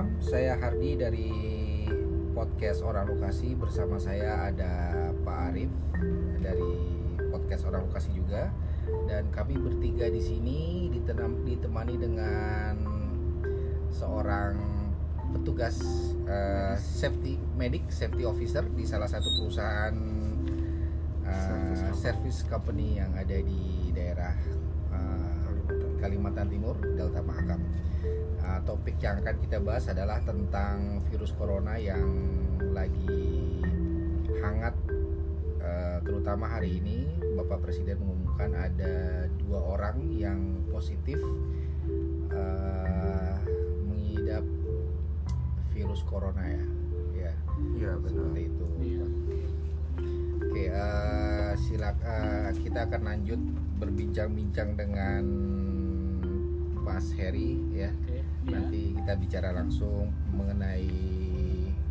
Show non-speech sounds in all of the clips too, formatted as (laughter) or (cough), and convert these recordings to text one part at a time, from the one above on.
malam. Saya Hardi dari podcast Orang Lokasi. Bersama saya ada Pak Arif dari podcast Orang Lokasi juga. Dan kami bertiga di sini ditemani dengan seorang petugas eh, safety medic safety officer di salah satu perusahaan eh, service company yang ada di daerah eh, Kalimantan Timur Delta Mahakam. Uh, topik yang akan kita bahas adalah tentang virus corona yang lagi hangat uh, terutama hari ini Bapak Presiden mengumumkan ada dua orang yang positif uh, mengidap virus corona ya ya Iya benar. seperti itu Iya. Oke, eh, silakan kita akan lanjut berbincang-bincang dengan Mas Heri ya. Oke. Ya. Nanti kita bicara langsung mengenai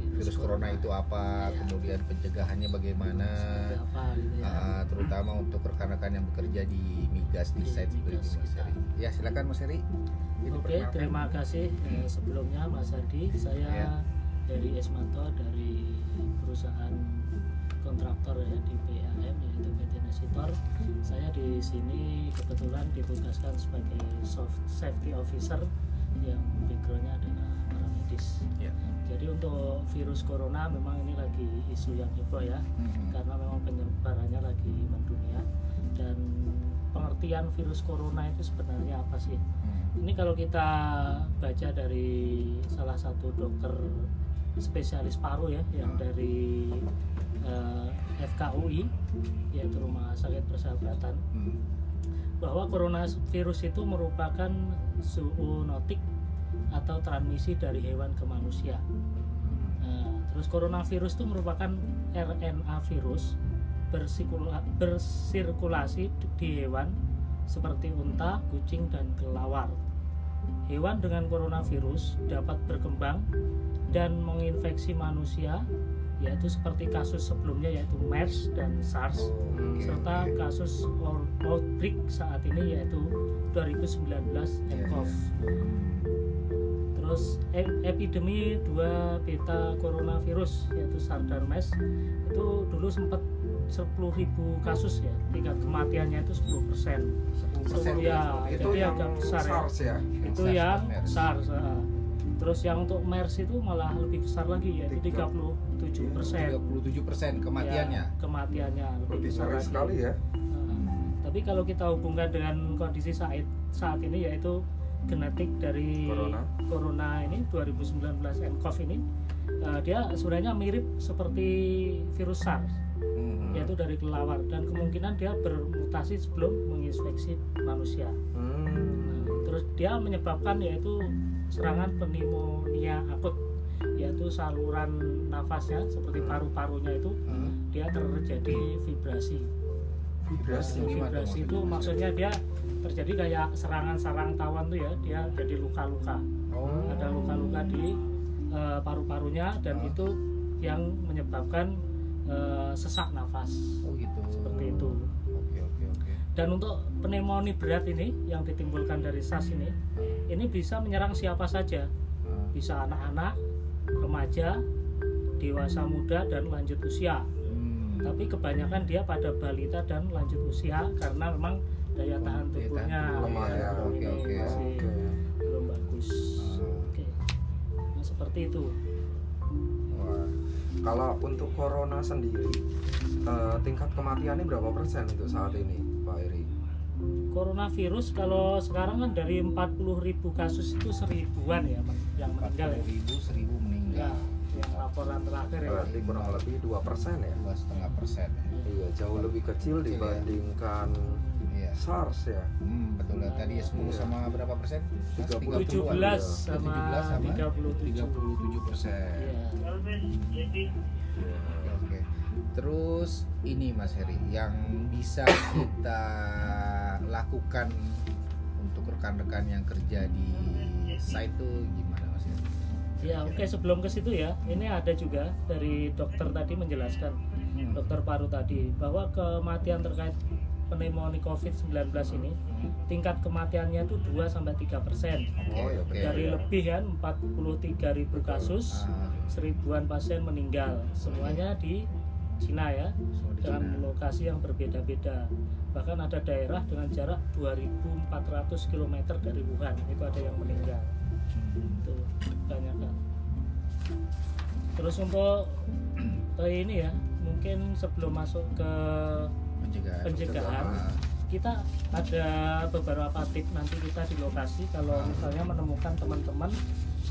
virus Virus corona corona. itu apa, Ya. kemudian pencegahannya bagaimana, apa gitu ya. eh, terutama untuk rekan-rekan yang bekerja di migas di Di site seperti migas Mas. Heri. Ya, silakan Mas Heri. Ini Oke, perkenalkan. terima kasih eh, sebelumnya Mas Hadi. Saya Ya. dari Esmanto dari perusahaan kontraktor ya di PAM yaitu PT Nesitor. Saya di sini kebetulan ditugaskan sebagai soft safety officer yang backgroundnya adalah paramedis. Ya. Jadi untuk virus corona memang ini lagi isu yang heboh ya Mhm. karena memang penyebarannya lagi mendunia dan pengertian virus corona itu sebenarnya apa sih? Mhm. Ini kalau kita baca dari salah satu dokter spesialis paru ya yang dari eh, FKUI yaitu Rumah Sakit Persahabatan Mhm. bahwa coronavirus itu merupakan zoonotik atau transmisi dari hewan ke manusia. Nah, terus coronavirus itu merupakan RNA virus bersikula- bersirkulasi di hewan seperti unta, kucing, dan kelawar. Hewan dengan coronavirus dapat berkembang dan menginfeksi manusia, yaitu seperti kasus sebelumnya yaitu MERS dan SARS, Oke, serta oke. kasus out- outbreak saat ini yaitu 2019 nCoV. Terus e- epidemi 2 beta coronavirus yaitu SARS dan MERS itu dulu sempat 10.000 kasus ya, tingkat kematiannya itu 10 persen. 10% ya, itu Itu yang besar ya. SARS ya. Itu SARS yang. SARS. ah. Terus yang untuk MERS itu malah lebih besar lagi yaitu 37 persen. 37% kematiannya. kematiannya lebih, Lebih besar lagi. sekali ya. Nah, tapi kalau kita hubungkan dengan kondisi saat saat ini yaitu genetik dari Corona. corona ini 2019 nCoV ini eh, dia sebenarnya mirip seperti virus SARS Mhm. yaitu dari kelelawar dan kemungkinan dia bermutasi sebelum menginfeksi manusia. Hmm. Nah, terus dia menyebabkan yaitu serangan pneumonia akut yaitu saluran nafasnya seperti paru-parunya itu Mhm. dia terjadi vibrasi. Vibrasi. Gimana Vibrasi itu maksudnya dia terjadi kayak serangan sarang tawon tuh ya, dia jadi luka-luka. Oh. Ada luka-luka di eh, paru-parunya dan Ah. itu yang menyebabkan eh, sesak nafas. Oh gitu. Seperti itu. Oke oke oke. Dan untuk pneumonia berat ini yang ditimbulkan dari SARS ini, ini bisa menyerang siapa saja. Bisa anak-anak, remaja, dewasa muda dan lanjut usia. Hmm. Tapi kebanyakan dia pada balita dan lanjut usia karena memang daya tahan Daya tahan tubuhnya tubuh lemah ya. masih Oke. belum bagus. Ah. Oke. Nah, seperti itu. Wah. Kalau untuk corona sendiri eh, tingkat kematiannya berapa persen untuk saat ini, Pak Eri? Coronavirus kalau sekarang kan dari 40.000 kasus itu seribuan ya yang meninggal ya. ribu seribu Ya, meninggal. yang laporan terakhir ya. Berarti kurang lebih dua persen ya. Dua setengah persen. ya. Iya, jauh lebih kecil Kecil ya. dibandingkan Iya. SARS ya. Hmm, betul. Tadi 10 Iya. sama berapa persen? Mas? 30. 17 ya. sama 17 sama 37. 37 persen. Iya. Terus ini Mas Heri, yang bisa kita lakukan untuk rekan-rekan yang kerja di site itu gimana Mas Heri? Ya, oke sebelum ke situ ya. Ini ada juga dari dokter tadi menjelaskan, Hmm. dokter paru tadi bahwa kematian terkait pneumonia COVID-19 ini tingkat kematiannya itu 2 sampai 3 persen Oh, ya, oke. dari lebih kan 43 ribu kasus Ah, seribuan pasien meninggal semuanya di Cina ya di dengan Cina. lokasi yang berbeda-beda bahkan ada daerah dengan jarak 2400 km dari Wuhan itu ada yang meninggal itu banyak kan terus untuk eh, ini ya mungkin sebelum masuk ke pencegahan. pencegahan Ah, kita ada beberapa tips nanti kita di lokasi kalau misalnya menemukan teman-teman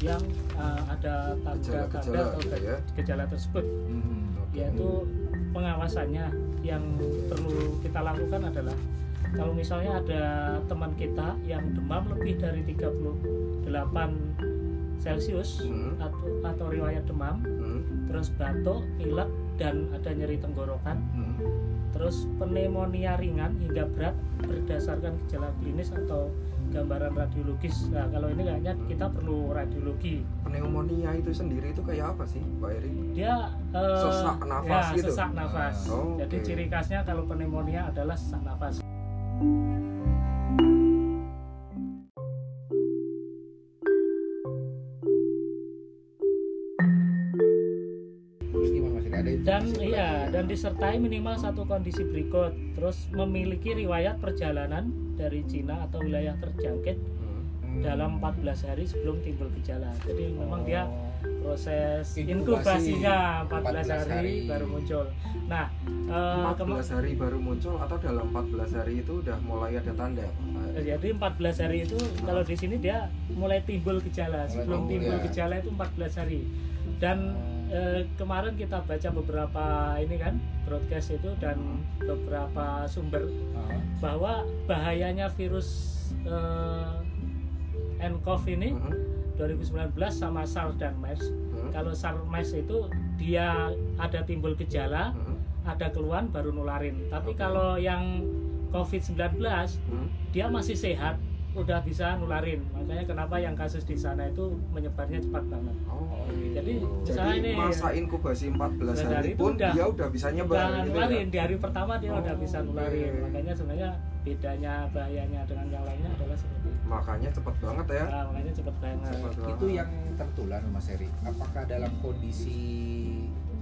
yang uh, ada tanda-tanda atau gitu ya. gejala tersebut mhm. yaitu pengawasannya yang perlu kita lakukan adalah kalau misalnya ada teman kita yang demam lebih dari 38 Celcius Hmm. atau, atau riwayat demam Hmm, terus batuk, pilek dan ada nyeri tenggorokan hmm. terus pneumonia ringan hingga berat berdasarkan gejala klinis atau gambaran radiologis. Nah, kalau ini kayaknya kita perlu radiologi. Pneumonia itu sendiri itu kayak apa sih, Pak Eri? Dia eh, Sesak nafas ya, gitu? sesak nafas. Oh, Jadi ciri khasnya kalau pneumonia adalah sesak nafas. Dan iya, ya? dan disertai minimal satu kondisi berikut. Terus memiliki riwayat perjalanan dari Cina atau wilayah terjangkit Hmm. Dalam 14 hari sebelum timbul gejala. Jadi memang dia Oh. proses Inkubasi. inkubasinya 14, 14 hari, hari. baru muncul. Nah, eh, 14 kema- hari baru muncul atau dalam 14 hari itu udah mulai ada tanda jadi 14 hari itu kalau di sini dia mulai timbul gejala. Mulai Sebelum timbul, ya. gejala itu 14 hari. Dan eh, kemarin kita baca beberapa ini kan broadcast itu dan beberapa sumber Ah, bahwa bahayanya virus eh, nCoV ini Hmm, 2019 sama SARS dan MERS. hmm, Kalau SARS MERS itu dia ada timbul gejala, hmm, ada keluhan baru nularin. Tapi Oke. kalau yang COVID-19 hmm. dia masih sehat, udah bisa nularin. Makanya kenapa yang kasus di sana itu menyebarnya cepat banget. Oh, Jadi, gitu. misalnya Jadi ini masa inkubasi 14 Dan hari hari pun udah- dia udah bisa nyebar udah gitu ya? nularin di hari pertama dia udah Oh, bisa nularin. oke. Makanya sebenarnya bedanya bahayanya dengan yang lainnya adalah seperti itu. Makanya cepet banget ya. Nah, makanya cepet banget. Cepet banget. itu yang tertular Mas Eri apakah dalam kondisi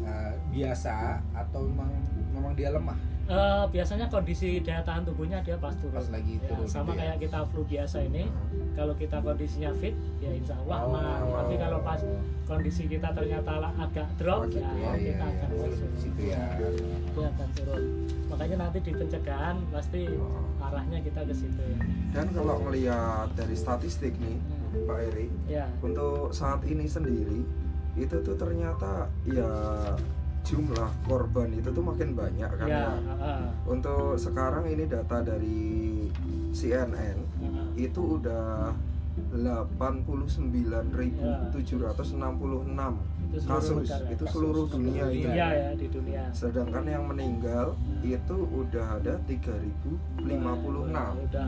uh, biasa atau memang memang dia lemah Eh, biasanya kondisi daya tahan tubuhnya dia pas turun. pas lagi Ya, turun sama gitu ya? kayak kita flu biasa ini. Hmm. Kalau kita kondisinya fit, ya insya Allah Oh. aman. Tapi kalau pas kondisi kita ternyata agak drop, Oh, gitu ya, ya, ya, kita ya. akan. Di situ ya Dia akan turun. Makanya nanti di pencegahan pasti Oh. arahnya kita ke situ. ya. Dan kalau melihat dari statistik nih, Hmm. Pak Eri, Ya, untuk saat ini sendiri itu tuh ternyata ya jumlah korban itu tuh makin banyak kan ya, ya. ah, Untuk sekarang ini data dari CNN ah, itu udah 89.766 itu seluruh kasus negara. itu seluruh dunia dunia. itu. Iya ya di dunia. Sedangkan yang meninggal itu udah ada 3056. Udah,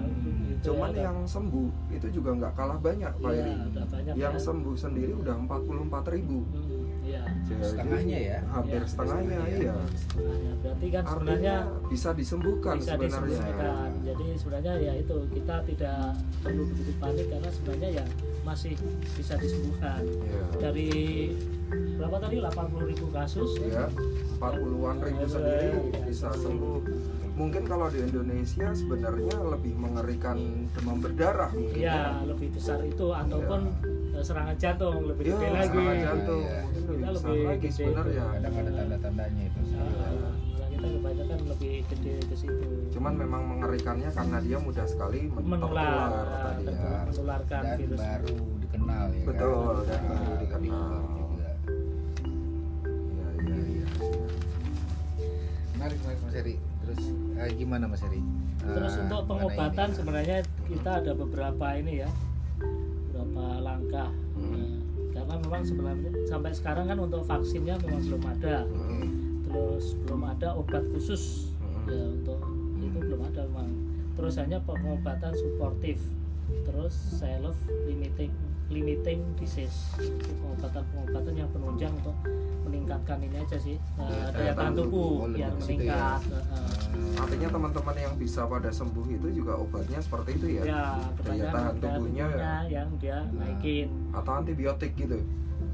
itu Cuman ya, yang sembuh itu juga nggak kalah banyak Pak udah banyak Yang ya. sembuh sendiri udah 44.000. Hmm, Iya. Jadi, Setengahnya ya? Hampir Iya, setengahnya setengahnya. iya. Setengahnya. Berarti kan sebenarnya Artinya bisa disembuhkan bisa sebenarnya. disembuhkan. Jadi sebenarnya ya itu kita tidak perlu begitu panik karena sebenarnya ya masih bisa disembuhkan. Iya. Dari berapa tadi 80.000 ribu kasus Ya, 40-an ribu sendiri bisa sembuh. Mungkin kalau di Indonesia sebenarnya lebih mengerikan demam berdarah mungkin. ya lebih besar itu ataupun eh, serangan jantung lebih Iya, gede lagi. serangan jantung Iya. mungkin Kita lebih besar lebih lagi sebenarnya. kadang ada tanda-tandanya itu Nah, malah kita kebanyakan lebih gede ke situ. Cuman memang mengerikannya karena dia mudah sekali men- menular, nah, tadi ya. tertular- menularkan dan virus. baru dikenal ya Betul, kan? dan baru Ah, dikenal. Iya, iya, iya. menarik menarik Mas Eri terus eh, gimana Mas Eri Terus Ah, untuk pengobatan ini? sebenarnya kita ada beberapa ini ya, langkah. Hmm. Nah, karena memang sebenarnya sampai sekarang kan untuk vaksinnya memang belum ada. Hmm, Terus belum ada obat khusus hmm. ya untuk itu belum ada memang. Terus hanya pengobatan suportif. Terus self limiting limiting disease itu pengobatan-pengobatan yang penunjang untuk meningkatkan ini aja sih eh, Daya tahan tubuh biar ya. meningkat eh. Artinya teman-teman yang bisa pada sembuh itu juga obatnya seperti itu ya? ya Daya tahan tubuhnya tubuhnya yang dia Nah. naikin Atau antibiotik gitu?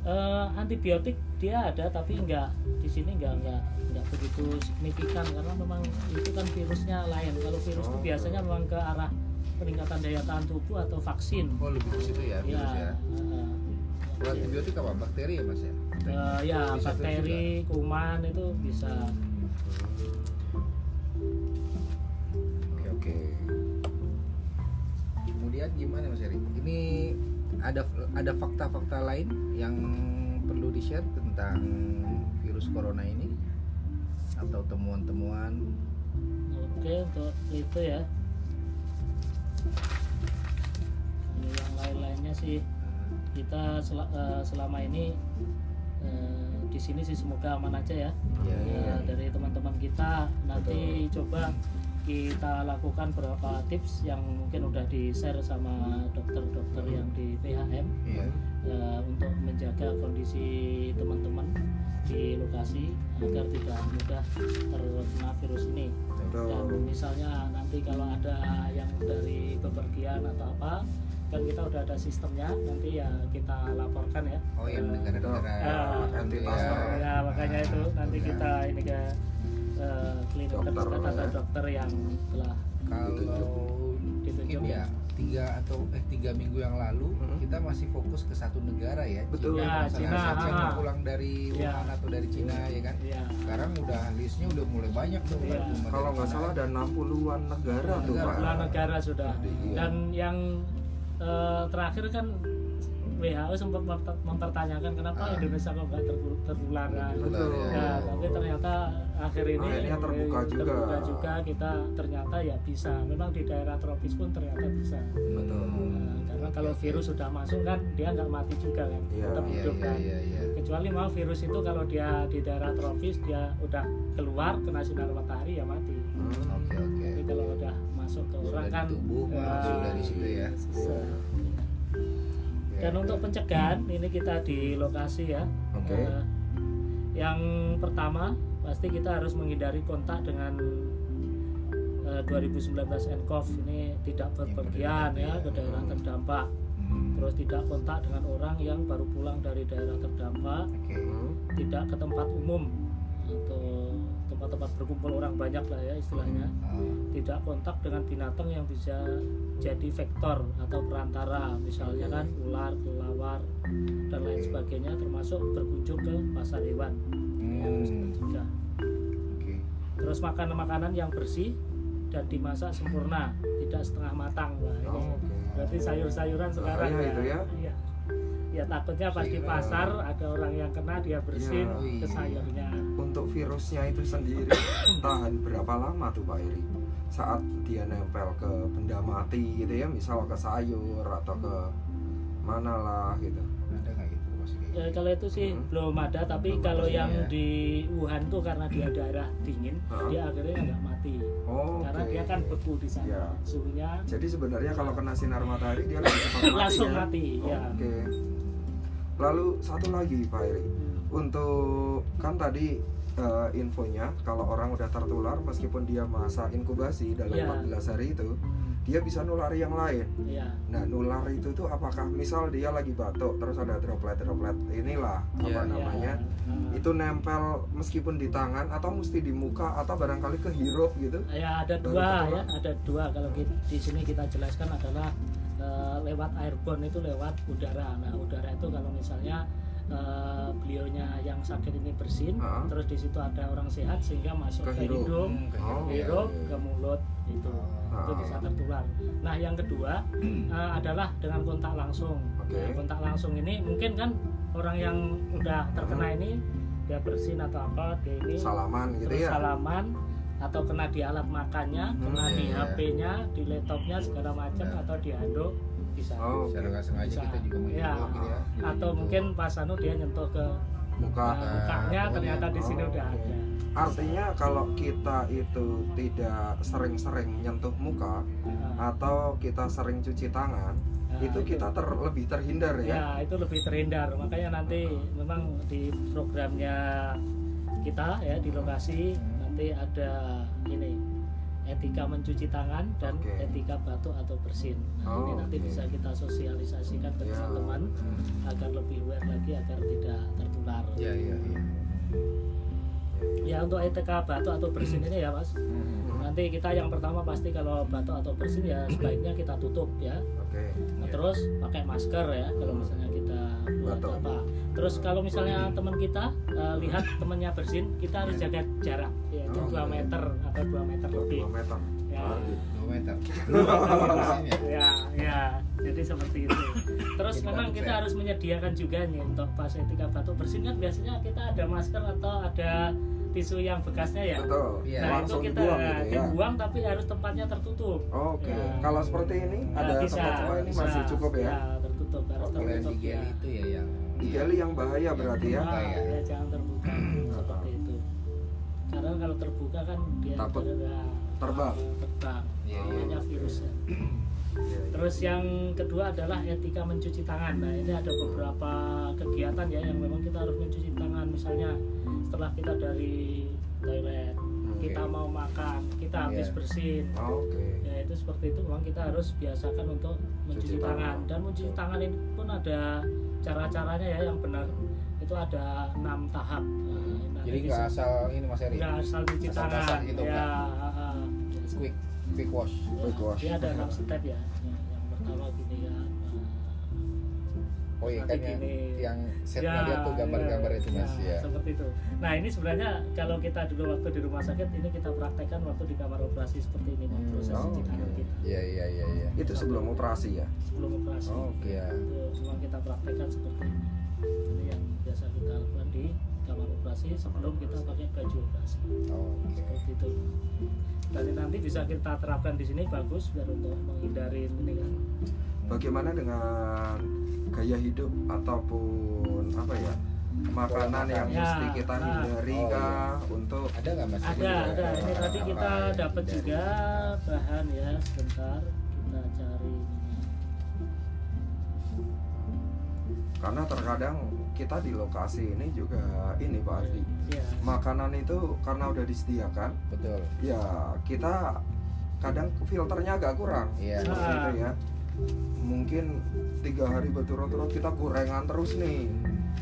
Eh, antibiotik dia ada tapi enggak di sini enggak enggak enggak begitu signifikan karena memang itu kan virusnya lain kalau virus itu Oh. biasanya memang ke arah peningkatan daya tahan tubuh atau vaksin Oh lebih ke situ ya virus ya. eh, Kalau antibiotik apa? Bakteri ya mas ya? eh, ya Bisa bakteri kuman itu bisa Oke oke. Kemudian gimana Mas Eri? Ini ada ada fakta-fakta lain yang perlu di share tentang virus corona ini atau temuan-temuan? oke untuk itu ya Kalau yang lain-lainnya sih. Kita sel- eh, selama ini eh, di sini sih semoga aman aja ya. Ya, Ya, dari teman-teman kita nanti coba kita lakukan beberapa tips yang mungkin udah di share sama dokter-dokter yang di PHM ya, untuk menjaga kondisi teman-teman di lokasi agar tidak mudah terkena virus ini dan Betul. misalnya nanti kalau ada yang dari bepergian atau apa kan kita udah ada sistemnya nanti ya kita laporkan ya Oh Eh, negara-negara Ah, entitas ya. ya makanya itu nanti Ya. kita ini ke eh, klinik Dokter atau ya. dokter yang telah Kalau Ditunjuk. mungkin ya tiga atau eh tiga minggu yang lalu Mhm. kita masih fokus ke satu negara ya. Betul. Ya, Misalnya Cina, Aceh yang ah. pulang dari Ya. Wuhan atau dari Cina ya kan. ya Sekarang udah listnya udah mulai banyak tuh. Cuma Kalau nggak Cina. salah ada 60-an negara tuh Negara. Pak. belah negara sudah Iya. dan yang eh, terakhir kan WHO sempat memper- mempertanyakan kenapa Ah. Indonesia kok nggak tertu- tertular Betul. Ya, tapi ternyata akhir ini Akhirnya terbuka juga. terbuka juga kita ternyata ya bisa. Memang di daerah tropis pun ternyata bisa. Betul. Nah, karena kalau virus sudah masuk kan dia nggak mati juga kan, Iya. tetap Iya hidup iya kan. iya. Kecuali mau virus itu kalau dia di daerah tropis dia udah keluar kena sinar matahari ya mati. Hmm. Oke oke. Tapi kalau udah masuk ke Sudah orang di kan tubuh, ya, langsung dari situ ya. susah. Ya, Dan untuk pencegahan ini kita di lokasi ya. Oke. Eh, yang pertama pasti kita harus menghindari kontak dengan eh, 2019 nCoV ini tidak berpergian ya ke daerah terdampak. Hmm, Terus tidak kontak dengan orang yang baru pulang dari daerah terdampak. Hmm. tidak ke tempat umum tempat-tempat berkumpul orang banyak lah ya istilahnya. Ah, Tidak kontak dengan binatang yang bisa jadi vektor atau perantara, misalnya kan ular, kelawar dan lain sebagainya termasuk berkunjung ke pasar hewan. Harus Hmm. dicegah. Terus makan makanan yang bersih dan dimasak sempurna, tidak setengah matang. Wah, ini Oh, berarti sayur-sayuran sekarang itu ya. Iya. Ya takutnya pas di Sayuran. pasar ada orang yang kena dia bersin Iya. ke sayurnya. Untuk virusnya itu sendiri (coughs) tahan berapa lama tuh Pak Iri? Saat dia nempel ke benda mati gitu ya, misal ke sayur atau ke mana lah gitu. Ada nggak gitu Ya, kalau itu sih Hmm. belum ada, tapi Belum kalau yang ya. di Wuhan tuh karena dia (coughs) daerah dingin, Hah? dia akhirnya nggak mati. Oh, Karena oke. dia kan beku di sana, Ya. suhunya Jadi sebenarnya kalau kena sinar matahari dia (coughs) cepat mati langsung ya? mati. Oh, ya. Oke. Lalu satu lagi Pak Iri, Hmm. untuk kan tadi eh, infonya kalau orang udah tertular meskipun dia masa inkubasi dalam Iya. 14 hari itu Hmm. dia bisa nulari yang lain. Iya. Nah nular itu tuh apakah misal dia lagi batuk terus ada droplet-droplet inilah apa Iya, namanya Ya. itu nempel meskipun di tangan atau mesti di muka atau barangkali kehirup gitu. Ya ada dua ya, ada dua. Kalau di sini kita jelaskan adalah eh, lewat airborne itu lewat udara. Nah udara itu kalau misalnya eh, beliaunya yang sakit ini bersin, Ha. terus di situ ada orang sehat sehingga masuk Ke ke, hidung. hidung, Hmm, kayak Oh, gitu ya. hirup, Iya, ke iya. mulut itu. Oh. Itu bisa tertular. Nah yang kedua eh, adalah dengan kontak langsung. Oke. Nah, kontak langsung ini mungkin kan orang yang udah terkena ini dia bersin atau apa dia ini Salaman gitu terus ya. salaman atau kena di alat makannya, Hmm, kena di iya. HP-nya, di laptopnya segala macam Ya. atau di handuk bisa. Oh, Secara nggak sengaja Bisa. kita juga Ya. menghirup gitu ya. Atau Gitu. mungkin pas anu dia nyentuh ke Muka. uh, mukanya oh, ternyata di sini Oh, udah oke. ada. Artinya kalau kita itu tidak sering-sering nyentuh muka Nah, atau kita sering cuci tangan, Nah, itu kita ter, lebih terhindar ya. ya itu lebih terhindar makanya nanti memang di programnya kita ya di lokasi nanti ada ini etika mencuci tangan dan Oke. etika batuk atau bersin nah, ini Oh, nanti oke. bisa kita sosialisasikan ke Ya. teman-teman agar lebih aware lagi agar tidak tertular Iya iya iya. ya untuk etika batuk atau bersin ini ya mas Hmm, nanti kita yang pertama pasti kalau batuk atau bersin ya sebaiknya kita tutup ya Oke. Nah, Iya. terus pakai masker ya kalau Hmm. misalnya kita buat Betul. apa. Terus kalau misalnya teman kita eh, lihat temannya bersin, kita harus jaga jarak yaitu Oh, 2 iya. meter atau 2 meter lebih. Dua meter. Ya. Ah, iya. Dua meter. Mesinnya. (laughs) Ya, ya. Jadi seperti itu. Terus Kita memang kita ya. harus menyediakan juga nih untuk pas etika batuk bersin kan biasanya kita ada masker atau ada tisu yang bekasnya ya. Betul. Iya. Nah, Langsung itu kita dibuang gitu ya. dibuang tapi harus tempatnya tertutup. Oke. Ya. Kalau seperti ini Nah, ada bisa, tempat semua ini bisa. masih cukup ya. Ya, tertutup harus yang tertutup. ya. itu ya yang Di geli yang bahaya berarti ya. Nah, ya. ya Karena kalau terbuka kan dia Takut terbang. terbang. Iya, iya. Namanya virus ya. Iya. Terus yang kedua adalah etika mencuci tangan. Nah, ini ada beberapa kegiatan ya yang memang kita harus mencuci tangan. Misalnya setelah kita dari toilet, Oke. kita mau makan, kita habis Iya. bersin. Oke. Ya itu seperti itu memang kita harus biasakan untuk mencuci Cuci tangan. tangan. dan mencuci tangan ini pun ada cara-caranya ya yang benar. Itu ada enam tahap. Nah, nanti Jadi nggak asal ini Mas Eri. nggak asal cuci Asal tangan gitu, ya, ah. Quick quick wash. Ya, Quick wash. dia ada enam step ya. Ya, yang pertama gini ya. Oh iya kan Nanti yang gini. yang setnya lihat tuh gambar-gambar itu Mas ya. seperti itu. Nah ini sebenarnya kalau kita dulu waktu di rumah sakit ini kita praktekkan waktu di kamar operasi seperti ini Hmm, proses oh, oke. kita Iya iya iya iya. Itu sebelum operasi ya. sebelum operasi. Oh, Oke ya. itu memang kita praktekkan seperti ini. Ini yang biasa kita lakukan di kamar operasi sebelum kita pakai baju operasi. Oke. Seperti itu. Dan nanti bisa kita terapkan di sini bagus biar untuk menghindari ini kan. Bagaimana dengan gaya hidup ataupun apa ya makanan yang Ya, mesti kita nah. hindari Oh, kah untuk Ada nggak Mas? Ada, ada. Ini tadi kita dapat juga bahan ya. Sebentar kita cari karena terkadang kita di lokasi ini juga ini Pak Ardi Ya. makanan itu karena udah disediakan Betul. ya kita kadang filternya agak kurang Iya. seperti Ah. itu ya mungkin tiga hari berturut-turut kita kurangan terus nih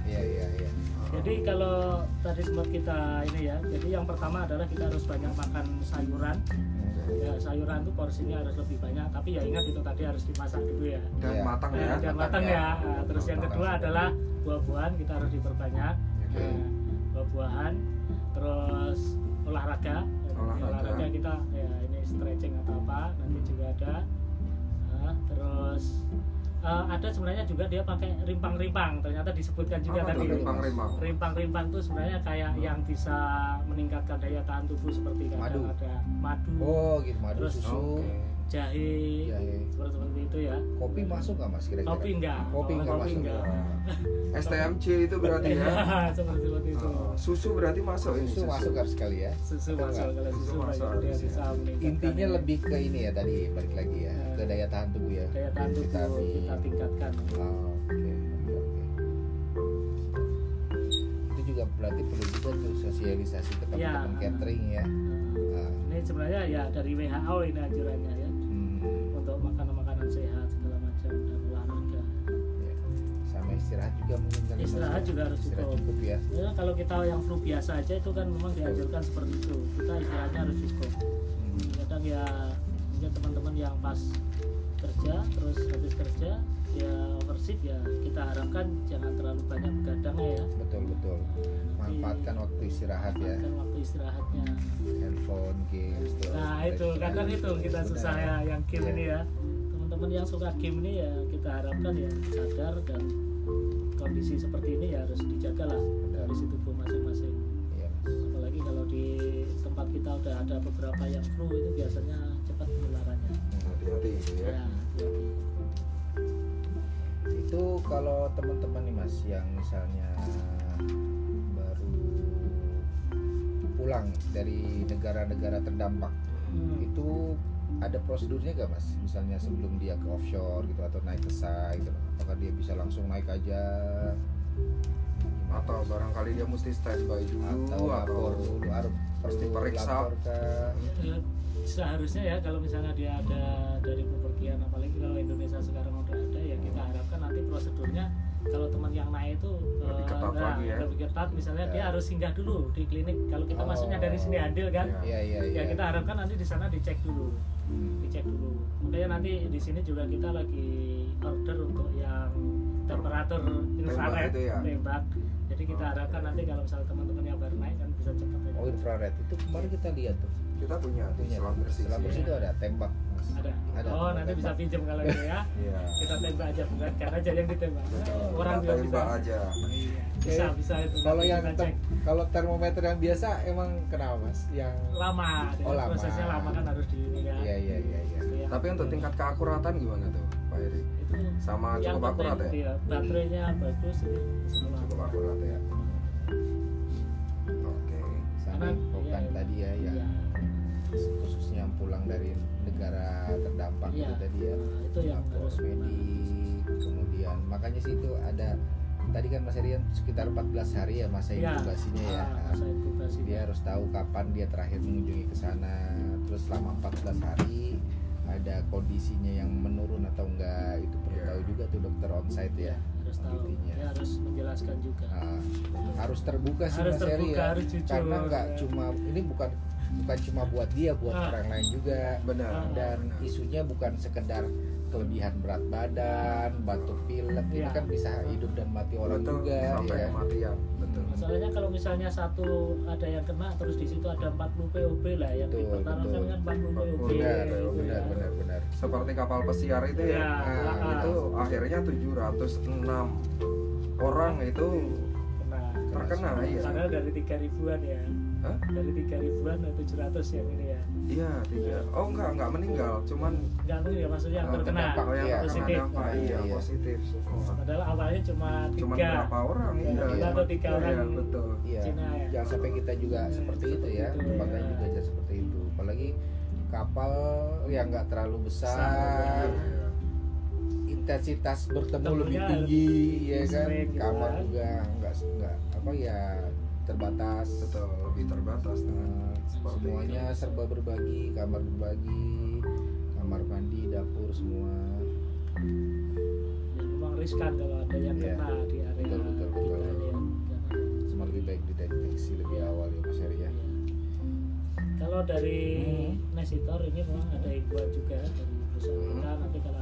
Iya iya iya. Jadi kalau tadi sempat kita ini ya, jadi yang pertama adalah kita harus banyak makan sayuran. Ya, sayuran itu porsinya harus lebih banyak, tapi ya ingat itu tadi harus dimasak dulu ya. dan Iya. matang Nah, ya dan matang ya. Nah, terus yang kedua adalah buah-buahan kita harus diperbanyak. Nah, buah-buahan, terus olahraga. Olahraga. kita ya ini stretching atau apa nanti juga ada. Terus eh, ada sebenarnya juga dia pakai rimpang-rimpang. Ternyata disebutkan juga Apa tadi. rimpang-rimpang Rimpang-rimpang itu sebenarnya kayak yang bisa meningkatkan daya tahan tubuh seperti kadang Madu. ada madu, Oh gitu madu Terus- susu. Oke. Jahe, Jahe. seperti seperti itu ya. Kopi masuk nggak Mas kira-kira? Kopi enggak. Kopi enggak kopi masuk. enggak. STMC itu berarti ya (laughs) seperti seperti itu. Oh, susu berarti masuk ini Susu masuk harus sekali ya. Susu Betul masuk kalau Susu susu masuk dia ya. bisa Intinya ini. lebih ke ini ya tadi balik lagi ya Ya. ke daya tahan tubuh ya. daya tahan tubuh Vitamin. kita tingkatkan. Oh, Oke oke oke. Itu juga berarti perlu juga tuh sosialisasi ke Ya. teman-teman catering ya. Nah, Ah, ini sebenarnya ya dari WHO ini anjurannya juga mungkin Mas, Istirahat ya. juga harus cukup. cukup ya. Ya, kalau kita yang flu biasa aja itu kan memang dianjurkan seperti itu. Kita istirahatnya harus cukup. Hmm. Kadang ya mungkin teman-teman yang pas kerja terus habis kerja ya overshift ya kita harapkan jangan terlalu banyak begadangnya ya. Betul betul. Manfaatkan waktu istirahat ya. waktu istirahatnya. Handphone, games. Nah itu kadang itu kita susah ya yang game Iya. ini ya. Teman-teman yang suka game ini ya kita harapkan ya sadar dan kondisi seperti ini ya harus dijaga lah kondisi tubuh masing-masing. Mas. apalagi kalau di tempat kita udah ada beberapa yang flu itu biasanya cepat penularannya hati-hati itu ya ya hati-hati. itu kalau teman-teman nih mas yang misalnya baru pulang dari negara-negara terdampak Hmm. itu ada prosedurnya gak mas misalnya sebelum dia ke offshore gitu atau naik ke site gitu apakah dia bisa langsung naik aja Gimana? atau barangkali dia mesti standby dulu atau lapor dulu harus Pasti periksa. Ya, seharusnya ya kalau misalnya dia ada dari bepergian apalagi kalau Indonesia sekarang udah ada ya kita harapkan nanti prosedurnya kalau teman yang naik itu Lebih eh, ketat nah, lagi ya. lebih ketat misalnya Ya. dia harus singgah dulu di klinik kalau kita Oh. masuknya dari sini adil kan Ya. iya iya ya iya kita harapkan nanti di sana dicek dulu Hmm. dicek dulu makanya nanti di sini juga kita lagi order untuk yang temperatur infrared itu ya? tembak jadi kita Oh, harapkan nanti kalau misalnya teman-teman yang baru naik kan bisa cepat aja oh infrared itu kemarin kita lihat tuh kita punya punya. selam bersih selam sih. bersih itu ada tembak. Mas. ada, ada oh tembak. nanti bisa pinjam kalau itu ya. Iya. kita tembak aja bukan karena aja yang ditembak. Betul. orang Kita juga bisa. tembak aja. Iya, bisa bisa itu. Kalau yang cek. kalau termometer yang biasa emang kenapa mas? Yang lama. Oh, lama. prosesnya lama kan harus di ini kan iya iya iya. Iya. Yang- tapi untuk tingkat keakuratan gimana tuh Pak Eri itu sama yang cukup akurat ya? iya, baterainya bagus cukup akurat ya? Oke. Sama Karena- infokan iya, tadi ya yang Iya. Khususnya yang pulang dari negara terdampak Iya. itu tadi ya Nah, itu yang harus medik kemudian makanya sih itu ada tadi kan Mas Erian sekitar 14 hari ya masa Iya. inkubasinya ya Ah, masa inkubasi. dia harus tahu kapan dia terakhir mengunjungi ke sana terus selama 14 hari ada kondisinya yang menurun atau enggak itu perlu Iya. tahu juga tuh dokter onsite ya harus tahu intinya. dia harus menjelaskan juga Nah, harus terbuka sih Harus Mas terbuka, ya harus jujur, karena nggak ya. cuma ini bukan bukan cuma buat dia buat Ah. orang lain juga benar Ah. dan benar. isunya bukan sekedar kelebihan berat badan batuk pilek ini Iya. kan bisa hidup dan mati orang betul juga sampai ya. kematian betul masalahnya kalau misalnya satu ada yang kena terus di situ ada 40 POB lah yang Betul, dipertaruhkan betul. kan 40 POB benar gitu benar ya. benar benar seperti kapal pesiar itu ya Iya, Nah, ah, itu akhirnya 706 orang itu kena terkena iya padahal dari tiga ribuan ya Hah? dari tiga ribuan ke 700 yang ini ya iya tiga oh enggak enggak meninggal cuman nggak tahu ya maksudnya yang terkena oh, yang Iya. terkena positif dampak Nah, iya iya. positif Oh, padahal awalnya cuma tiga berapa orang Iya, iya dua atau tiga Iya, orang betul iya Cina ya. jangan sampai kita juga Ya, seperti itu ya seperti itu, tempatnya ya. juga aja seperti itu apalagi kapal yang nggak terlalu besar Iya. intensitas bertemu lebih Temunya tinggi lebih ya kan gitu kamar kan. juga nggak nggak apa ya terbatas betul lebih terbatas Nah, semuanya serba berbagi kamar berbagi kamar mandi dapur semua ya, memang riskan kalau ada yang Iya. kena di area Betul, betul, kita betul. ini ya. Semua lebih baik dideteksi lebih awal ya Mas Heri ya Iya. Kalau dari Hmm. Nesitor ini memang ada himbauan juga dari perusahaan Hmm. kita nanti kalau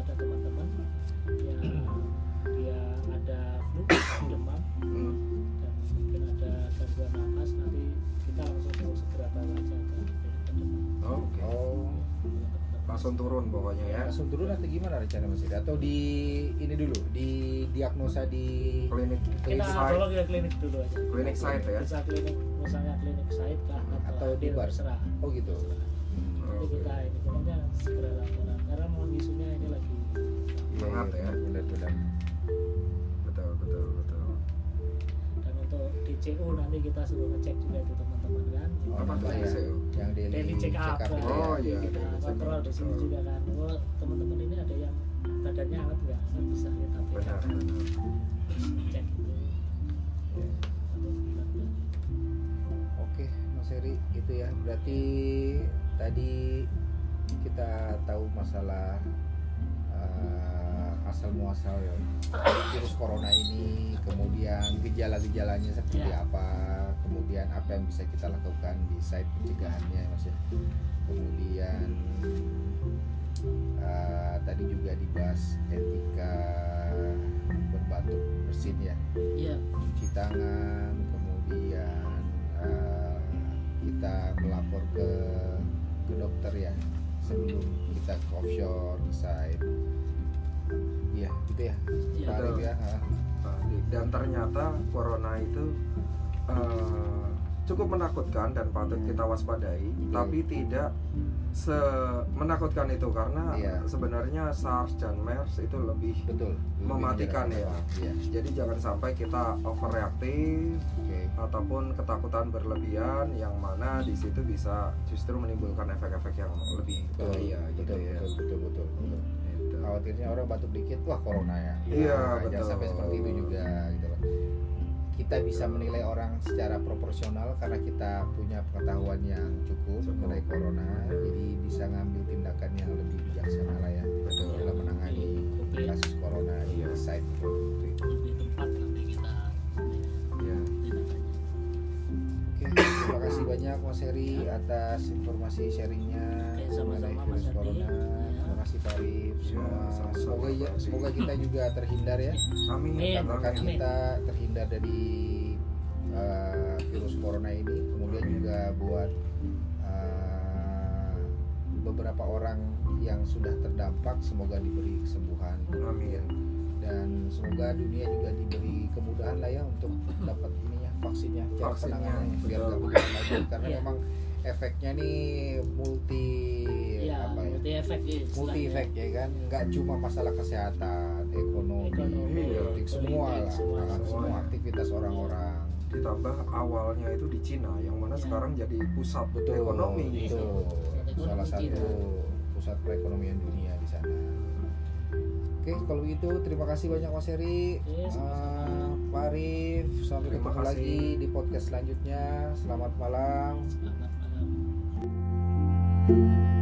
langsung turun pokoknya ya. Langsung turun atau gimana rencana Mas atau di ini dulu di diagnosa di klinik. Kita site? bawa ke klinik dulu aja. klinik site ya. Bisa klinik misalnya klinik site kah? Atau di adil, bar. terserah. oh gitu. Nanti Oke. kita ini pokoknya segera laporan. Karena mau isunya ini lagi. Hangat ya. benar-benar betul betul betul. Dan untuk di CU nanti kita suruh ngecek juga itu teman-teman kan Oh, Apa apa tuh ya? Yang daily, daily check up, itu ya. Oh, iya, kita daily check up, kontrol di sini juga kan oh teman-teman ini ada yang badannya hangat nggak kan bisa benar kan benar cek Iya. Oke, Mas Heri, itu ya. Berarti tadi kita tahu masalah uh, asal muasal ya virus corona ini, kemudian gejala-gejalanya seperti Ya. apa, kemudian apa yang bisa kita lakukan di site pencegahannya, Mas ya. Kemudian uh, tadi juga dibahas etika berbatuk bersin ya iya cuci tangan kemudian eh, kita melapor ke ke dokter ya sebelum kita ke offshore ke site iya gitu ya. Iya, Pak ya dan ternyata corona itu eh, cukup menakutkan dan patut kita waspadai tapi tidak se menakutkan itu karena Iya. sebenarnya SARS dan MERS itu lebih betul. Lebih Mematikan ya. iya. Jadi jangan sampai kita overreaktif oke. ataupun ketakutan berlebihan yang mana di situ bisa justru menimbulkan efek-efek yang lebih betul. bahaya gitu betul, ya. betul betul betul betul. Gitu. Khawatirnya orang batuk dikit wah corona ya Iya, Nah, betul. jangan sampai seperti itu juga gitu loh kita bisa menilai orang secara proporsional karena kita punya pengetahuan yang cukup Cukup. mengenai corona jadi bisa ngambil tindakan yang lebih bijaksana lah ya dalam menangani Oke. kasus corona di Iya. site lebih tepat nanti kita Oke, terima kasih banyak Mas Heri atas informasi sharingnya Oke, mengenai sama-sama, virus Mas Heri. corona. Terima kasih Pak Arif. Semua semoga ya, semoga kita juga terhindar ya. Amin. Rekan kita terhindar dari uh, virus corona ini. Kemudian Amin. juga buat uh, beberapa orang yang sudah terdampak semoga diberi kesembuhan Amin. dan semoga dunia juga diberi kemudahan lah ya untuk dapat ininya vaksinnya Vaksinnya, penanganannya biar nggak lagi karena Iya. memang efeknya nih multi ya apa ya multi efek ya multi efek ya kan nggak cuma masalah kesehatan ekonomi, Ekonomi, politik semua politik, lah semua, Nah, semua semua. aktivitas orang-orang Ditambah awalnya itu di Cina yang mana Ya. sekarang jadi pusat betul ekonomi. Pusat salah satu Cina. pusat perekonomian dunia di sana Oke, kalau begitu terima kasih banyak Mas Heri, Oke, sama-sama. Eh, Pak Arif. Sampai Terima ketemu kasih. lagi di podcast selanjutnya. Selamat malam. Selamat malam